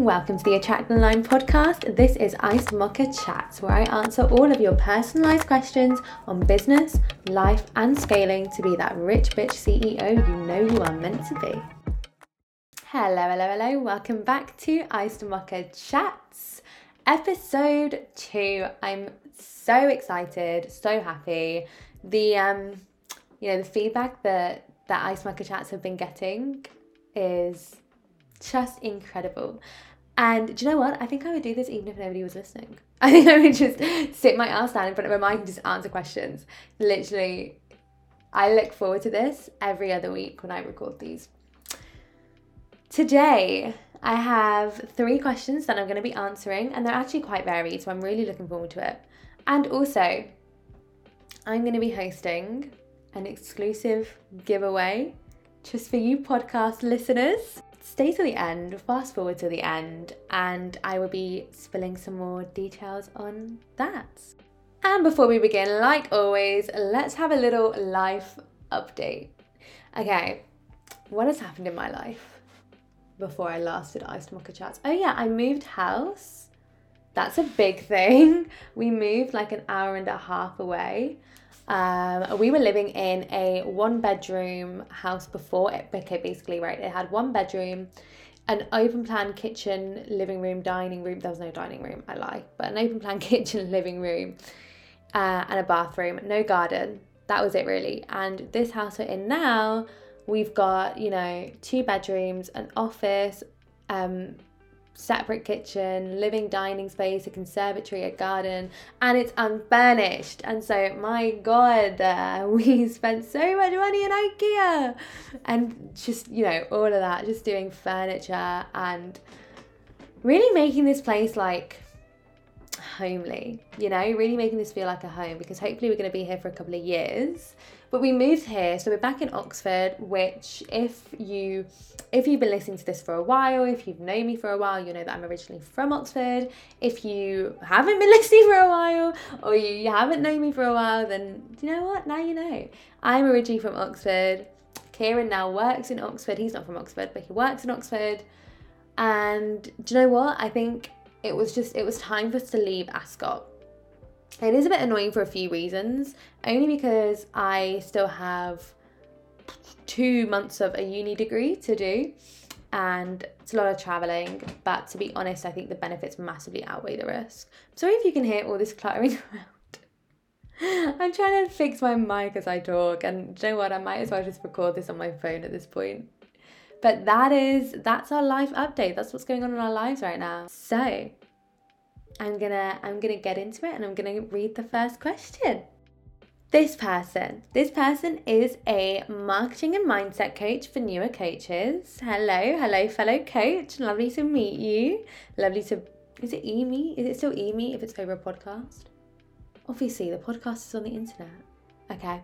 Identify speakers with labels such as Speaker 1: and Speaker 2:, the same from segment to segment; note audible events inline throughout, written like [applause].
Speaker 1: Welcome to the Attract Online podcast. This is Iced Mocha Chats, where I answer all of your personalized questions on business, life, and scaling to be that rich bitch CEO you know you are meant to be. Hello, hello, hello. Welcome back to Iced Mocha Chats, episode two. I'm so excited, so happy. The um, you know, the feedback that that Iced Mocha Chats have been getting is just incredible. And do you know what? I think I would do this even if nobody was listening. [laughs] I think I would just sit my ass down in front of my mic and just answer questions. Literally, I look forward to this every other week when I record these. Today, I have three questions that I'm going to be answering, and they're actually quite varied, so I'm really looking forward to it. And also, I'm going to be hosting an exclusive giveaway just for you podcast listeners stay to the end, fast forward to the end, and I will be spilling some more details on that. And before we begin, like always, let's have a little life update. Okay, what has happened in my life before I last did Iced Mocha Chats? Oh, yeah, I moved house. That's a big thing. [laughs] We moved like an hour and a half away. Um, we were living in a one bedroom house before it became basically right. It had one bedroom, an open plan kitchen, living room, dining room. There was no dining room, I lie, but an open plan [laughs] kitchen, living room, uh, and a bathroom. No garden. That was it really. And this house we're in now, we've got you know two bedrooms, an office, um, separate kitchen, living dining space, a conservatory, a garden, and it's unfurnished. And so, my God, uh, [laughs] we spent so much money in IKEA and just, you know, all of that, just doing furniture and really making this place like homely, you know, really making this feel like a home because hopefully we're going to be here for a couple of years. But we moved here, so we're back in Oxford, which if you if you've been listening to this for a while, if you've known me for a while, you know that I'm originally from Oxford. If you haven't been [laughs] listening for a while or you haven't known me for a while, then you know what? Now you know. I'm originally from Oxford. Kieran now works in Oxford. He's not from Oxford, but he works in Oxford. And do you know what? I think it was just it was time for us to leave Ascot. It is a bit annoying for a few reasons, only because I still have two months of a uni degree to do and it's a lot of traveling but to be honest i think the benefits massively outweigh the risk. Sorry if you can hear all this cluttering [laughs] around. I'm trying to fix my mic as i talk and you know what i might as well just record this on my phone at this point but that is that's our life update. That's what's going on in our lives right now. So I'm gonna I'm gonna get into it and I'm gonna read the first question. This person, this person is a marketing and mindset coach for newer coaches. Hello, hello, fellow coach. Lovely to meet you. Lovely to is it e Is it still e if it's over a podcast? Obviously, the podcast is on the internet. Okay.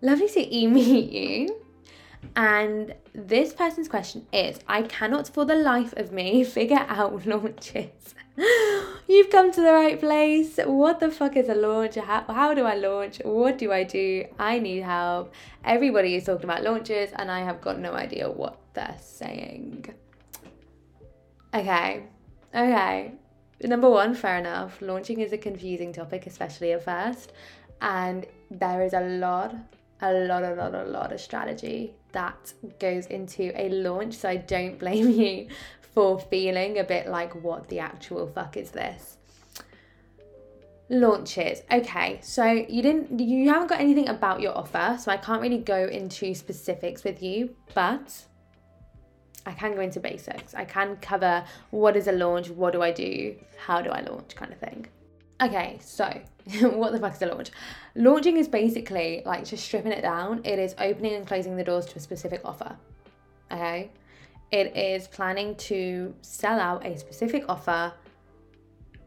Speaker 1: Lovely to e meet you. And this person's question is I cannot for the life of me [laughs] figure out [laughs] launches. [gasps] You've come to the right place. What the fuck is a launch? How, how do I launch? What do I do? I need help. Everybody is talking about launches, and I have got no idea what they're saying. Okay, okay. Number one, fair enough. Launching is a confusing topic, especially at first, and there is a lot a lot, a lot, a lot of strategy that goes into a launch. So I don't [laughs] blame you for feeling a bit like, what the actual fuck is this? Launches. Okay, so you didn't, you haven't got anything about your offer, so I can't really go into specifics with you, but I can go into basics. I can cover what is a launch, what do I do, how do I launch, kind of thing. Okay, so [laughs] what the fuck is a launch? Launching is basically like just stripping it down. It is opening and closing the doors to a specific offer. Okay, it is planning to sell out a specific offer,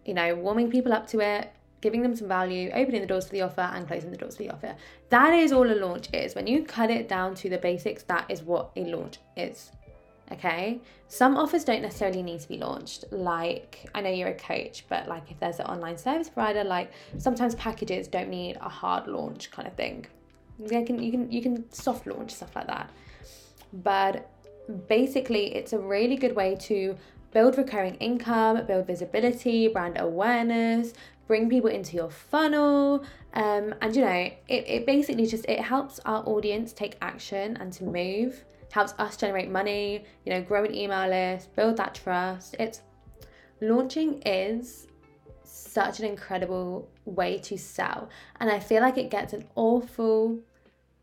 Speaker 1: you know, warming people up to it, giving them some value, opening the doors to the offer, and closing the doors to the offer. That is all a launch is. When you cut it down to the basics, that is what a launch is. Okay. Some offers don't necessarily need to be launched. Like, I know you're a coach, but like if there's an online service provider, like sometimes packages don't need a hard launch kind of thing. You can you can you can soft launch stuff like that. But basically it's a really good way to build recurring income, build visibility, brand awareness, bring people into your funnel. Um, and you know, it, it basically just it helps our audience take action and to move, helps us generate money, you know, grow an email list, build that trust. It's launching is such an incredible way to sell. And I feel like it gets an awful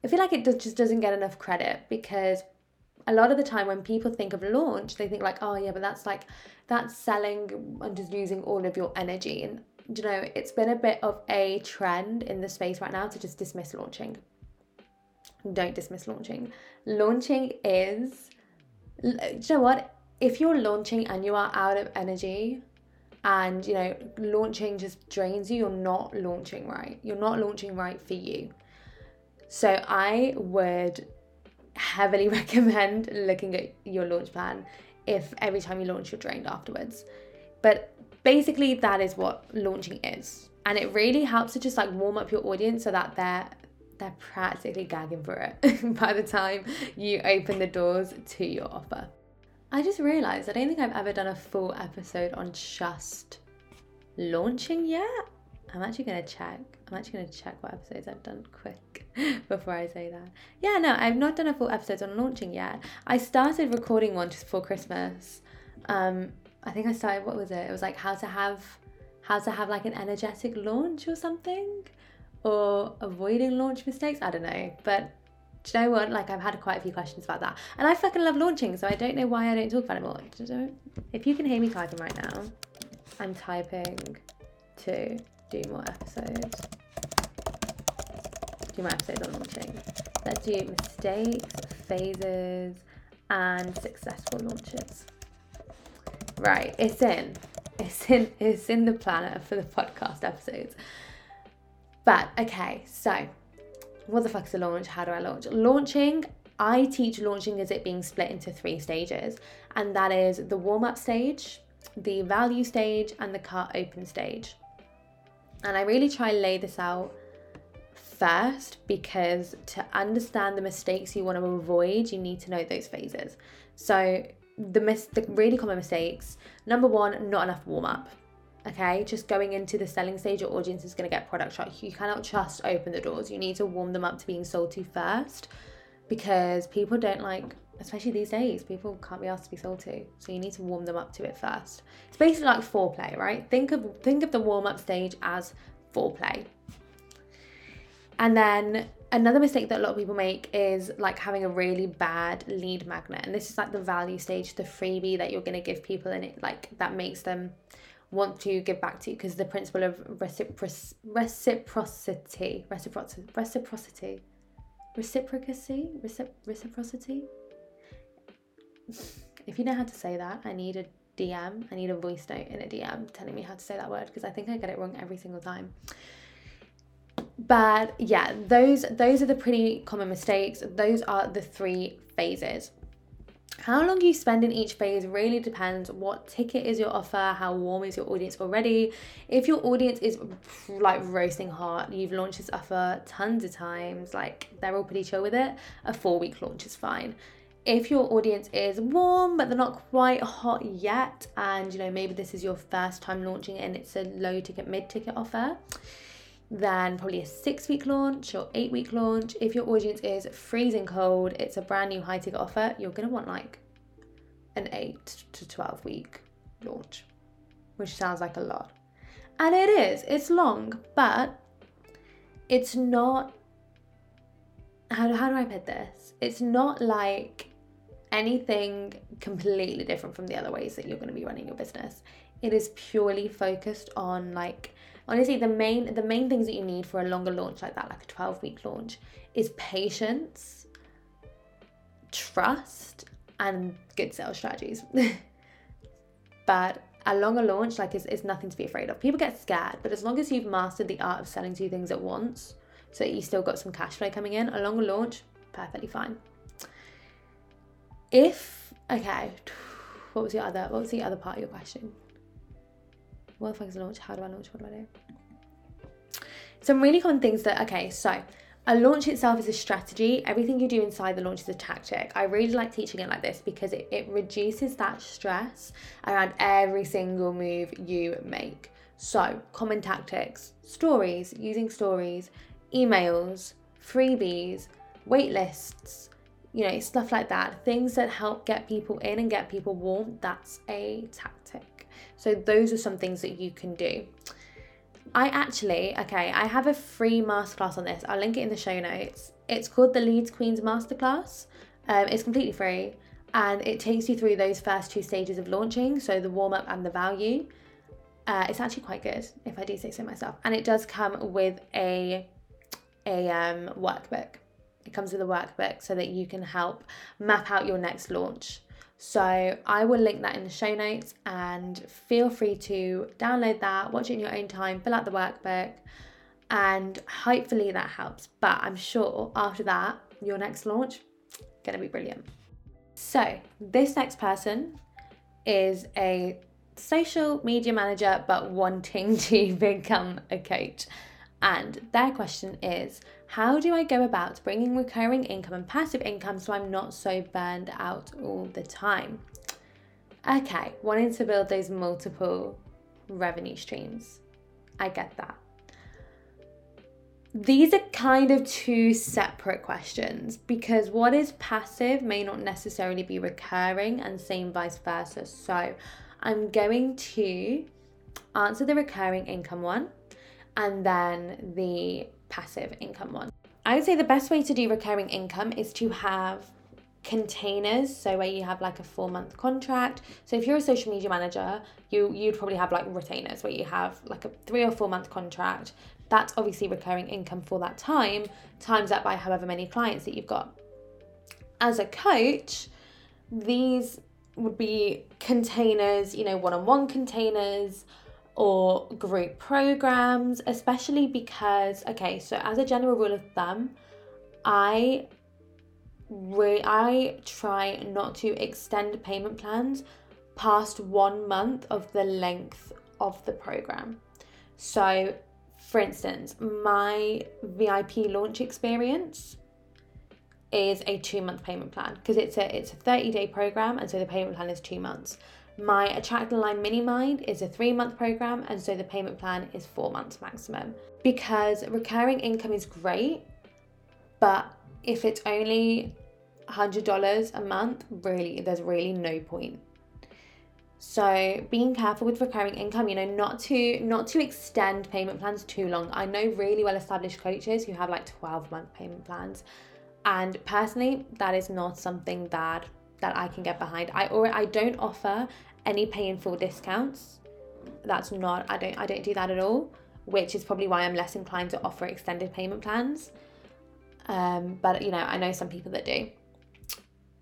Speaker 1: I feel like it just doesn't get enough credit because a lot of the time when people think of launch, they think like, oh yeah, but that's like that's selling and just using all of your energy. And you know, it's been a bit of a trend in the space right now to just dismiss launching. Don't dismiss launching. Launching is, you know what? If you're launching and you are out of energy, and you know, launching just drains you, you're not launching right. You're not launching right for you. So I would heavily [laughs] recommend looking at your launch plan if every time you launch you're drained afterwards. But basically that is what launching is. And it really helps to just like warm up your audience so that they're they're practically gagging for it [laughs] by the time you open the doors to your offer. I just realized I don't think I've ever done a full episode on just launching yet. I'm actually gonna check. I'm actually gonna check what episodes I've done quick. [laughs] before I say that. Yeah, no, I've not done a full episode on launching yet. I started recording one just before Christmas. Um, I think I started. What was it? It was like how to have how to have like an energetic launch or something, or avoiding launch mistakes. I don't know, but do you know what? Like I've had quite a few questions about that, and I fucking love launching, so I don't know why I don't talk about it more. If you can hear me typing right now, I'm typing to do more episodes do my episodes on launching. Let's do mistakes, phases, and successful launches. Right, it's in. It's in it's in the planner for the podcast episodes. But okay, so what the fuck is a launch? How do I launch? Launching, I teach launching as it being split into three stages, and that is the warm-up stage, the value stage, and the cart open stage. And I really try lay this out first because to understand the mistakes you want to avoid, you need to know those phases. So the mis- the really common mistakes, number one, not enough warm up. Okay, just going into the selling stage, your audience is going to get product shock. You cannot just open the doors. You need to warm them up to being sold to first because people don't like, especially these days, people can't be asked to be sold to. So you need to warm them up to it first. It's basically like foreplay, right? Think of think of the warm up stage as foreplay. And then another mistake that a lot of people make is like having a really bad lead magnet. And this is like the value stage, the freebie that you're going to give people, and it like that makes them want to give back to you because the principle of recipro- reciprocity, reciprocity, reciprocity, reciprocity, Recip- reciprocity. If you know how to say that, I need a DM. I need a voice note in a DM telling me how to say that word because I think I get it wrong every single time but yeah those those are the pretty common mistakes those are the three phases how long you spend in each phase really depends what ticket is your offer how warm is your audience already. If your audience is like roasting hot you've launched this offer tons of times like they're all pretty chill with it a four week launch is fine. If your audience is warm but they're not quite hot yet and you know maybe this is your first time launching and it's a low ticket mid ticket offer then probably a six week launch or eight week launch. If your audience is freezing cold, it's a brand new high ticket offer, you're to want like an eight to 12 week launch, which sounds like a lot. And it is, it's long, but it's not. How how do I put this? It's not like anything completely different from the other ways that you're going to be running your business. It is purely focused on like honestly the main the main things that you need for a longer launch like that like a 12 week launch is patience trust and good sales strategies. [laughs] But a longer launch like is, is nothing to be afraid of. People get scared but as long as you've mastered the art of selling two things at once so that you still got some cash flow coming in a longer launch perfectly fine. If okay [sighs] what was the other what was the other part of your question what the fuck is a launch? How do I launch? What do I do? Some really common things that, okay, so a launch itself is a strategy. Everything you do inside the launch is a tactic. I really like teaching it like this because it, it reduces that stress around every single move you make. So, common tactics, stories, using stories, emails, freebies, wait lists, you know, stuff like that. Things that help get people in and get people warm, that's a tactic. So, those are some things that you can do. I actually, okay, I have a free masterclass on this. I'll link it in the show notes. It's called the Leads Queens Masterclass. Um, it's completely free and it takes you through those first two stages of launching, so the warm up and the value. Uh, it's actually quite good, if I do say so myself, and it does come with a a um, workbook. It comes with a workbook so that you can help map out your next launch. So I will link that in the show notes and feel free to download that, watch it in your own time, fill out the workbook, and hopefully that helps. But I'm sure after that, your next launch gonna be brilliant. So this next person is a social media manager but wanting [laughs] to become a coach. And their question is How do I go about bringing recurring income and passive income so I'm not so burned out all the time? Okay, wanting to build those multiple revenue streams. I get that. These are kind of two separate questions because what is passive may not necessarily be recurring, and same vice versa. So, I'm going to answer the recurring income one and then the passive income one. I would say the best way to do recurring income is to have containers. So where you have like a four month contract. So if you're a social media manager you you'd probably have like retainers where you have like a three or four month contract. That's obviously recurring income for that time times that by however many clients that you've got. As a coach these would be containers you know one-on-one containers or group programs, especially because, okay, so as a general rule of thumb, I re- I try not to extend payment plans past one month of the length of the program. So, for instance, my VIP launch experience is a two month payment plan because it's a it's a 30 day program and so the payment plan is two months. My Attract Align Mini Mind is a three month program, and so the payment plan is four months maximum. Because recurring income is great, but if it's only $100 a month, really, there's really no point. So being careful with recurring income, you know, not to not to extend payment plans too long. I know really well established coaches who have like 12 month payment plans. And personally, that is not something that that I can get behind. I or I don't offer any pay in full discounts. That's not I don't I don't do that at all, which is probably why I'm less inclined to offer extended payment plans. Um, but you know, I know some people that do.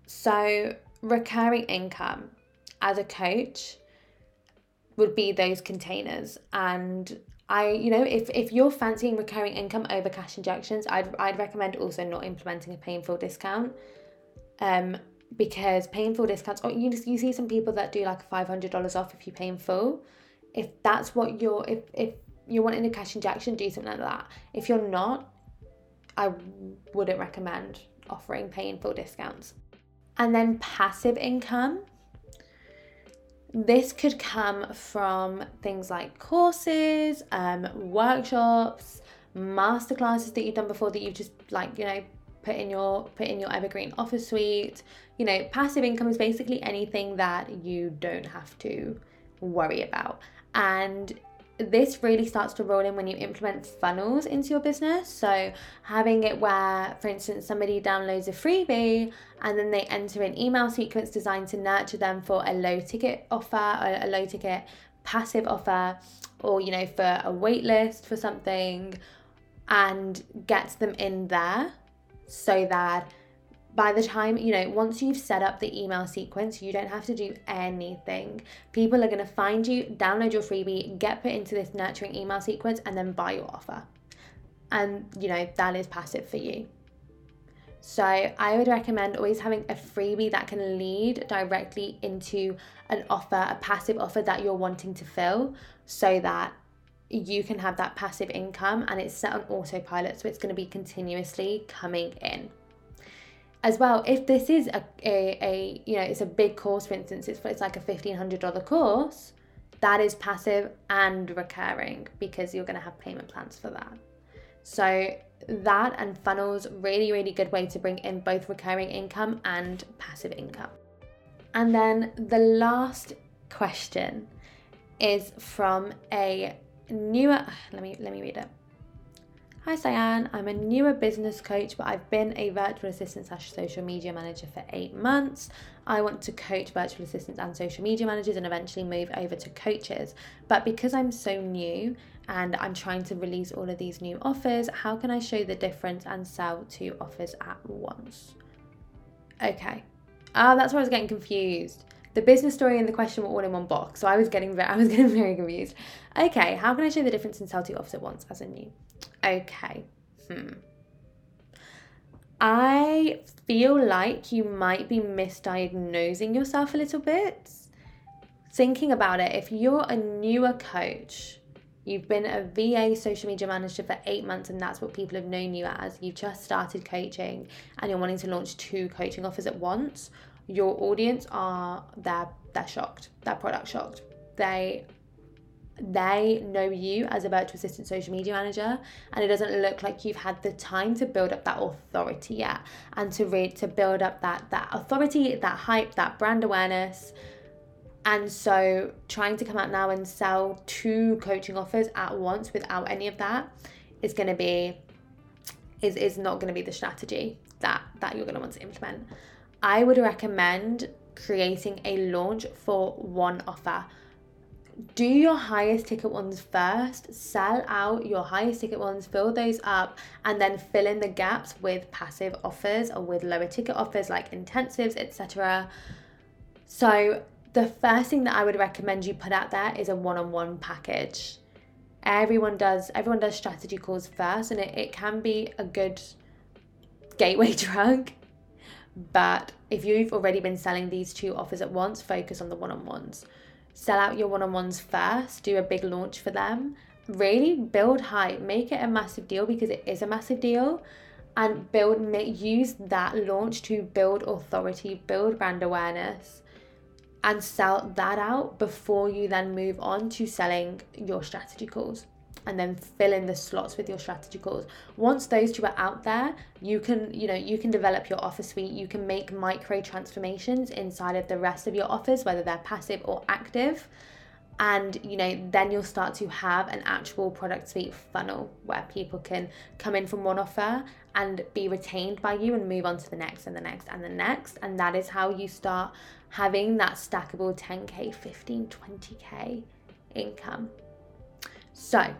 Speaker 1: So recurring income as a coach would be those containers and I, you know, if, if you're fancying recurring income over cash injections, I'd, I'd recommend also not implementing a painful discount. Um, because paying full discounts, or you you see some people that do like five hundred dollars off if you pay in full. If that's what you're, if if you're wanting a cash injection, do something like that. If you're not, I wouldn't recommend offering paying full discounts. And then passive income. This could come from things like courses, um, workshops, masterclasses that you've done before that you've just like, you know, put in your put in your evergreen offer suite. You know passive income is basically anything that you don't have to worry about. And this really starts to roll in when you implement funnels into your business. So, having it where, for instance, somebody downloads a freebie and then they enter an email sequence designed to nurture them for a low ticket offer or a low ticket passive offer, or you know, for a wait list for something and gets them in there so that by the time, you know, once you've set up the email sequence, you don't have to do anything. People are going to find you, download your freebie, get put into this nurturing email sequence, and then buy your offer. And, you know, that is passive for you. So I would recommend always having a freebie that can lead directly into an offer, a passive offer that you're wanting to fill, so that you can have that passive income and it's set on autopilot. So it's going to be continuously coming in. As well, if this is a, a, a you know, it's a big course, for instance, it's, it's like a $1,500 course, that is passive and recurring because you're going to have payment plans for that. So that and funnels really really good way to bring in both recurring income and passive income. And then the last question is from a newer let me let me read it. Hi Cyan, I'm a newer business coach, but I've been a virtual assistant slash social media manager for eight months. I want to coach virtual assistants and social media managers and eventually move over to coaches. But because I'm so new and I'm trying to release all of these new offers, how can I show the difference and sell two offers at once? Okay. Ah, oh, that's where I was getting confused the business story and the question were all in one box. So I was getting very, [laughs] I was getting very confused. Okay, how can I show the difference in sell two offers at once as a new? Okay. Hmm. I feel like you might be misdiagnosing yourself a little bit. Thinking about it, if you're a newer coach, you've been a VA social media manager for eight months, and that's what people have known you as, you've just started coaching and you're wanting to launch two coaching offers at once, your audience are they're they're shocked. They're product shocked. They they know you as a virtual assistant social media manager and it doesn't look like you've had the time to build up that authority yet and to read to build up that that authority that hype that brand awareness and so trying to come out now and sell two coaching offers at once without any of that is going to be is is not going to be the strategy that that you're going to want to implement I would recommend creating a launch for one offer. Do your highest ticket ones first, sell out your highest ticket ones, fill those up, and then fill in the gaps with passive offers or with lower ticket offers like intensives, etc. So, the first thing that I would recommend you put out there is a one on one package. Everyone does everyone does strategy calls first, and it, it can be a good gateway [laughs] drug but if you've already been selling these two offers at once, focus on the one on ones. Sell out your one on ones first, do a big launch for them. Really build hype, make it a massive deal because it is a massive deal. And build, make, use that launch to build authority, build brand awareness, and sell that out before you then move on to selling your strategy calls and then fill in the slots with your strategy calls. Once those two are out there, you can, you know, you can develop your offer suite. You can make micro transformations inside of the rest of your offers, whether they're passive or active. And you know, then you'll start to have an actual product suite funnel where people can come in from one offer and be retained by you and move on to the next and the next and the next. And that is how you start having that stackable 10k, 15, 20k income. So,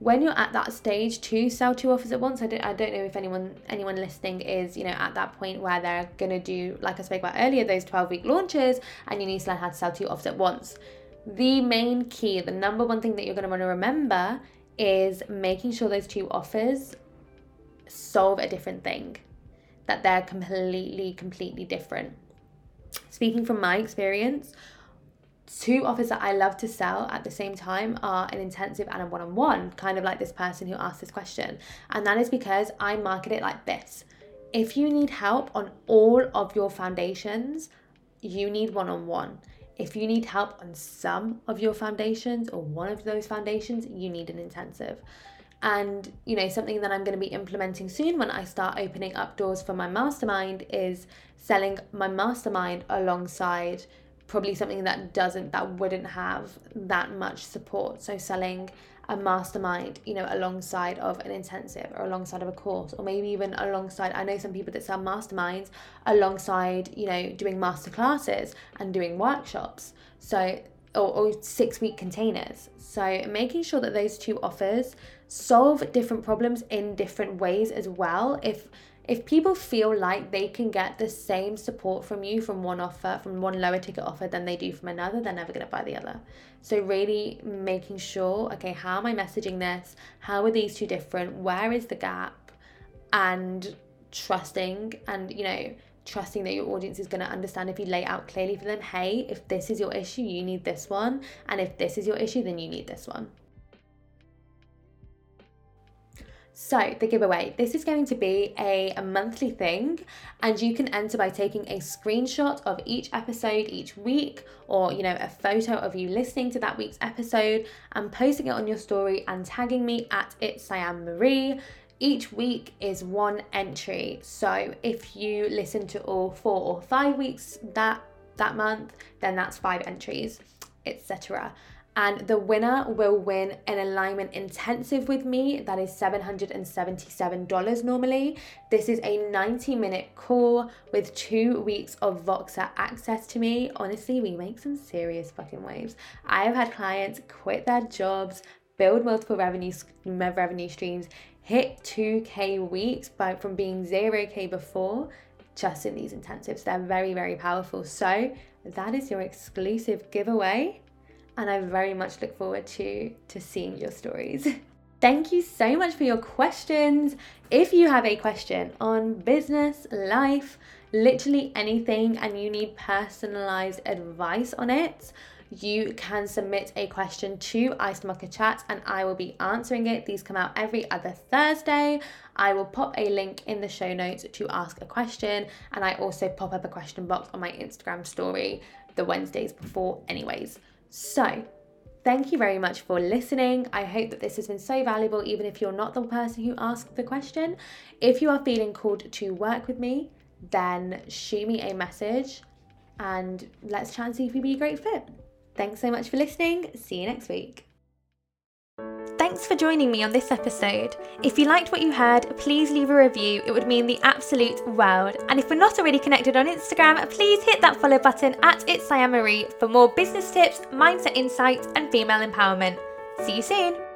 Speaker 1: when you're at that stage to sell two offers at once, I don't, I don't know if anyone anyone listening is you know at that point where they're gonna do like I spoke about earlier those 12 week launches and you need to learn how to sell two offers at once. The main key, the number one thing that you're gonna want to remember is making sure those two offers solve a different thing, that they're completely completely different. Speaking from my experience, two offers that I love to sell at the same time are an intensive and a one on one, kind of like this person who asked this question. And that is because I market it like this. If you need help on all of your foundations, you need one on one. If you need help on some of your foundations or one of those foundations, you need an intensive. And, you know, something that I'm going to be implementing soon when I start opening up doors for my mastermind is selling my mastermind alongside probably something that doesn't that wouldn't have that much support. So selling a mastermind you know alongside of an intensive or alongside of a course or maybe even alongside i know some people that sell masterminds alongside you know doing master classes and doing workshops. So or, or six week containers. So making sure that those two offers solve different problems in different ways as well. If if people feel like they can get the same support from you from one offer, from one lower ticket offer than they do from another, they're never going to buy the other. So, really making sure okay, how am I messaging this? How are these two different? Where is the gap? And trusting and, you know, trusting that your audience is going to understand if you lay out clearly for them hey, if this is your issue, you need this one. And if this is your issue, then you need this one. So, the giveaway this is going to be a, a, monthly thing, and you can enter by taking a screenshot of each episode each week, or you know, a photo of you listening to that week's episode and posting it on your story and tagging me at It's Cyan Marie. Each week is one entry. So, if you listen to all four or five weeks that that month, then that's five entries, etc and the winner will win an alignment intensive with me that is $777 normally. This is a 90 minute call with two weeks of voxer access to me. Honestly we make some serious fucking waves. I have had clients quit their jobs build multiple revenue revenue streams hit 2k weeks by from being 0k before just in these intensives. They're very very powerful. So that is your exclusive giveaway and I very much look forward to to seeing your stories. [laughs] Thank you so much for your questions. If you have a question on business, life, literally anything, and you need personalized advice on it, you can submit a question to Iced Mocha Chat and I will be answering it. These come out every other Thursday. I will pop a link in the show notes to ask a question, and I also pop up a question box on my Instagram story the Wednesdays before, anyways. So, thank you very much for listening. I hope that this has been so valuable, even if you're not the person who asked the question. If you are feeling called to work with me, then shoot me a message and let's try and see if we be a great fit. Thanks so much for listening. See you next week. Thanks for joining me on this episode. If you liked what you heard, please leave a review. It would mean the absolute world. And if we're not already connected on Instagram, please hit that follow button at It's Marie for more business tips, mindset insights, and female empowerment. See you soon.